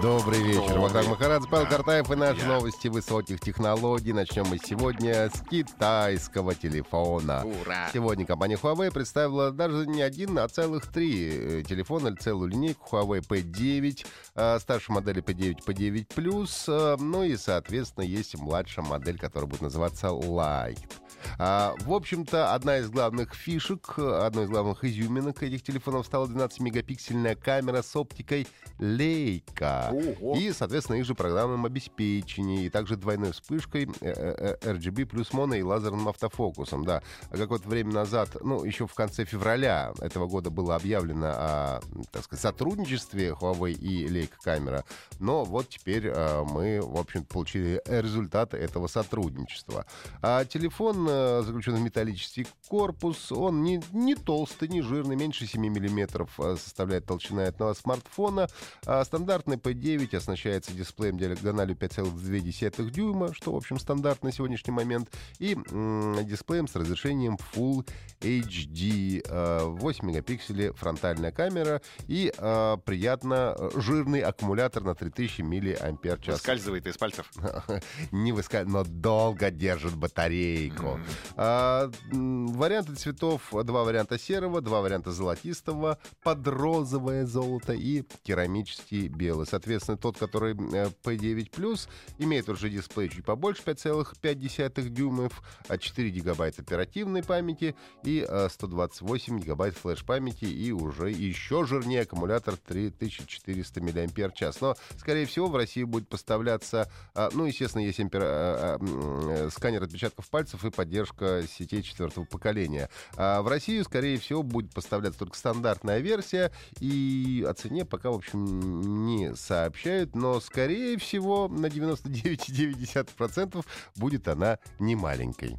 Добрый вечер. Богдан Махарадзе, Павел Картаев и наши новости высоких технологий. Начнем мы сегодня с китайского телефона. Ура! Сегодня компания Huawei представила даже не один, а целых три э, телефона, или целую линейку Huawei P9, э, старшей модели P9, P9+, э, ну и, соответственно, есть младшая модель, которая будет называться Lite. А, в общем-то, одна из главных фишек, одной из главных изюминок этих телефонов стала 12-мегапиксельная камера с оптикой Leica. Ого. И, соответственно, их же программным обеспечением, и также двойной вспышкой э, э, RGB плюс моно и лазерным автофокусом. Да, А какое-то время назад, ну, еще в конце февраля этого года было объявлено о, так сказать, сотрудничестве Huawei и Leica камера. Но вот теперь э, мы, в общем получили результаты этого сотрудничества. А телефон э, заключен в металлический корпус. Он не, не толстый, не жирный, меньше 7 миллиметров э, составляет толщина этого смартфона. А стандартный P9 оснащается дисплеем диагональю 5,2 дюйма, что, в общем, стандарт на сегодняшний момент, и м, дисплеем с разрешением Full HD, э, 8 мегапикселей фронтальная камера и э, приятно жирный аккумулятор на 3000 мАч. Выскальзывает из пальцев. Не выска... но долго держит батарейку. А, варианты цветов, два варианта серого, два варианта золотистого, под розовое золото и керамический белый. Соответственно, тот, который э, P9+, имеет уже дисплей чуть побольше, 5,5 дюймов, а 4 гигабайта оперативной памяти и э, 128 гигабайт флеш-памяти и уже еще жирнее аккумулятор 3400 мАч. Но, скорее всего, в России будет поставляться, а, ну, естественно, есть импер- а, а, э, сканер отпечатков пальцев и поддержка сетей четвертого поколения. А в Россию, скорее всего, будет поставляться только стандартная версия, и о цене пока, в общем, не сообщают, но, скорее всего, на 99,9% будет она не маленькой.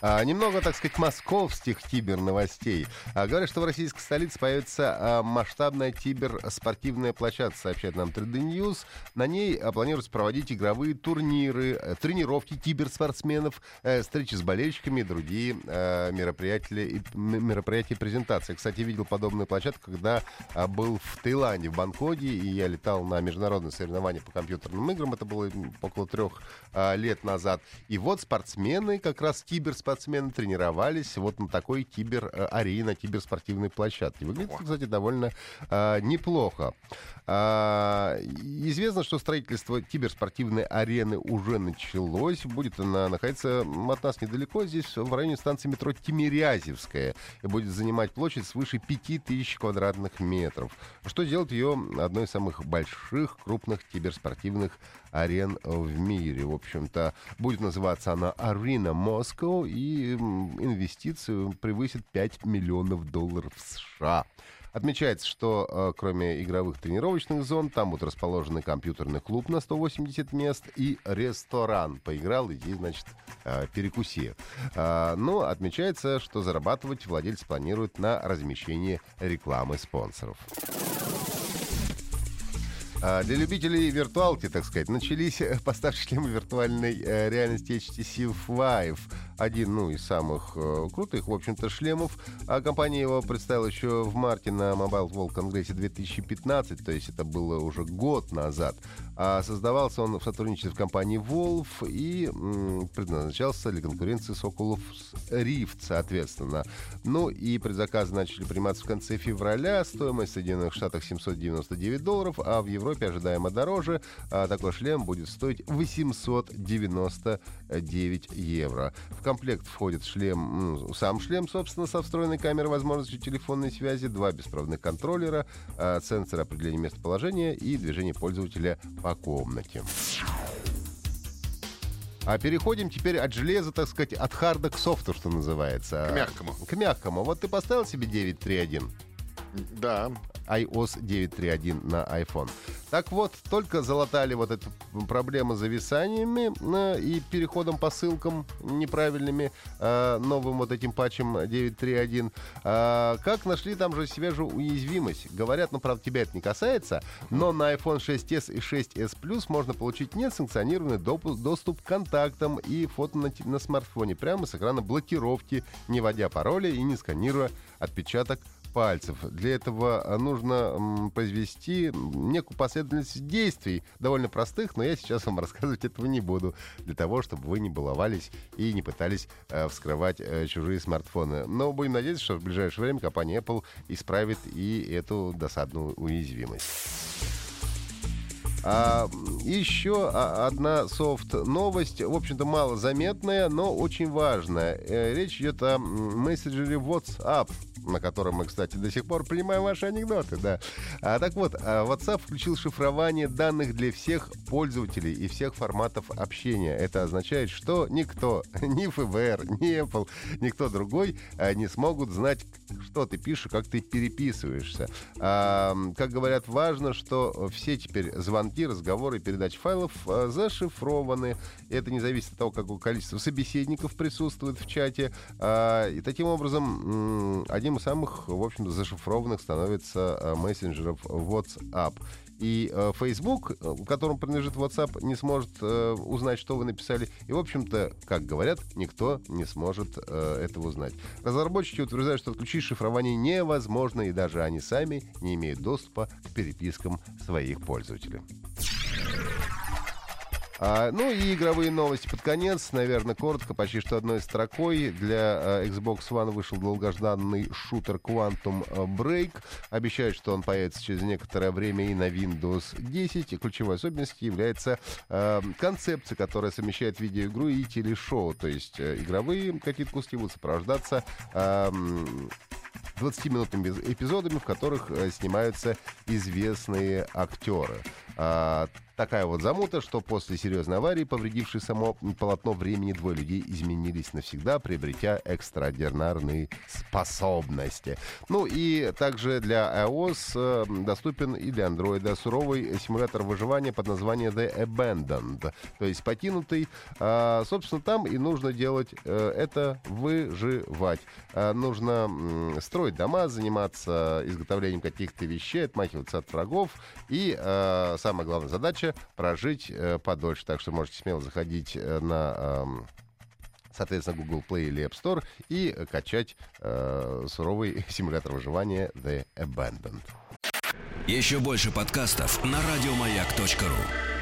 А, немного, так сказать, московских тибер-новостей. А, говорят, что в российской столице появится а, масштабная тибер-спортивная площадка, сообщает нам 3D News. На ней а, планируется проводить игровые турниры, э, тренировки киберспортсменов, э, встречи с болельщиками и другие э, мероприятия, мероприятия и презентации. Кстати, видел подобную площадку, когда а, был в Таиланде, в Бангкоке, и я летал на международные соревнования по компьютерным играм. Это было около трех а, лет назад. И вот спортсмены, как раз киберспортсмены, тренировались вот на такой кибер-арене, киберспортивной площадке. Выглядит, кстати, довольно а, неплохо. А, известно, что строительство киберспортивной арены уже началось. Будет она находиться от нас недалеко, здесь в районе станции метро Тимирязевская. И будет занимать площадь свыше 5000 квадратных метров. Что делает ее одной из самых больших, крупных киберспортивных арен в мире. В общем-то, будет называться она Arena Moscow, и инвестиции превысит 5 миллионов долларов США. Отмечается, что э, кроме игровых тренировочных зон, там будут расположены компьютерный клуб на 180 мест и ресторан. Поиграл, иди, значит, э, перекуси. А, но отмечается, что зарабатывать владельцы планируют на размещении рекламы спонсоров. А, Для любителей виртуалки, так сказать, начались э, поставки шлема виртуальной э, реальности HTC Vive. Один, ну, из самых э, крутых, в общем-то, шлемов. А компания его представила еще в марте на Mobile World Congress 2015, то есть это было уже год назад. А создавался он в сотрудничестве с компанией Valve и предназначался для конкуренции с Oculus Rift, соответственно. Ну и предзаказы начали приниматься в конце февраля. Стоимость в Соединенных Штатах 799 долларов, а в Европе ожидаемо дороже. А такой шлем будет стоить 899 евро. В комплект входит шлем, м, сам шлем, собственно, со встроенной камерой возможностью телефонной связи, два беспроводных контроллера, а, сенсор определения местоположения и движения пользователя по комнате. А переходим теперь от железа, так сказать, от харда к софту, что называется. К мягкому. К мягкому. Вот ты поставил себе 931. Да. iOS 9.3.1 на iPhone. Так вот, только залатали вот эту проблему с зависаниями э, и переходом по ссылкам неправильными э, новым вот этим патчем 9.3.1. Э, как нашли там же же уязвимость? Говорят, ну, правда, тебя это не касается, но на iPhone 6s и 6s Plus можно получить несанкционированный доступ к контактам и фото на, на смартфоне прямо с экрана блокировки, не вводя пароля и не сканируя отпечаток пальцев. Для этого э, нужно произвести некую последовательность действий, довольно простых, но я сейчас вам рассказывать этого не буду, для того, чтобы вы не баловались и не пытались э, вскрывать э, чужие смартфоны. Но будем надеяться, что в ближайшее время компания Apple исправит и эту досадную уязвимость. А, еще одна софт-новость, в общем-то, малозаметная, но очень важная. Э, речь идет о мессенджере WhatsApp на котором мы, кстати, до сих пор принимаем ваши анекдоты, да. А, так вот, а, WhatsApp включил шифрование данных для всех пользователей и всех форматов общения. Это означает, что никто, ни ФБР, ни Apple, никто другой а, не смогут знать, что ты пишешь, как ты переписываешься. А, как говорят, важно, что все теперь звонки, разговоры, передачи файлов а, зашифрованы. Это не зависит от того, какое количество собеседников присутствует в чате. А, и таким образом, одним из самых, в общем-то, зашифрованных становится э, мессенджеров WhatsApp. И э, Facebook, э, которому принадлежит WhatsApp, не сможет э, узнать, что вы написали. И, в общем-то, как говорят, никто не сможет э, этого узнать. Разработчики утверждают, что отключить шифрование невозможно, и даже они сами не имеют доступа к перепискам своих пользователей. А, ну и игровые новости под конец, наверное, коротко, почти что одной строкой. Для а, Xbox One вышел долгожданный шутер Quantum Break. Обещают, что он появится через некоторое время и на Windows 10. И ключевой особенностью является а, концепция, которая совмещает видеоигру и телешоу. То есть а, игровые какие-то куски будут сопровождаться а, 20-минутными эпизодами, в которых а, снимаются известные актеры. А, такая вот замута, что после серьезной аварии, повредившей само полотно времени, двое людей изменились навсегда, приобретя экстраординарные способности. Ну и также для iOS э, доступен и для Android суровый симулятор выживания под названием The Abandoned, то есть покинутый. А, собственно, там и нужно делать э, это выживать. А, нужно строить дома, заниматься изготовлением каких-то вещей, отмахиваться от врагов и э, самая главная задача — прожить э, подольше. Так что можете смело заходить э, на... Э, соответственно, Google Play или App Store и качать э, суровый симулятор выживания The Abandoned. Еще больше подкастов на радиомаяк.ру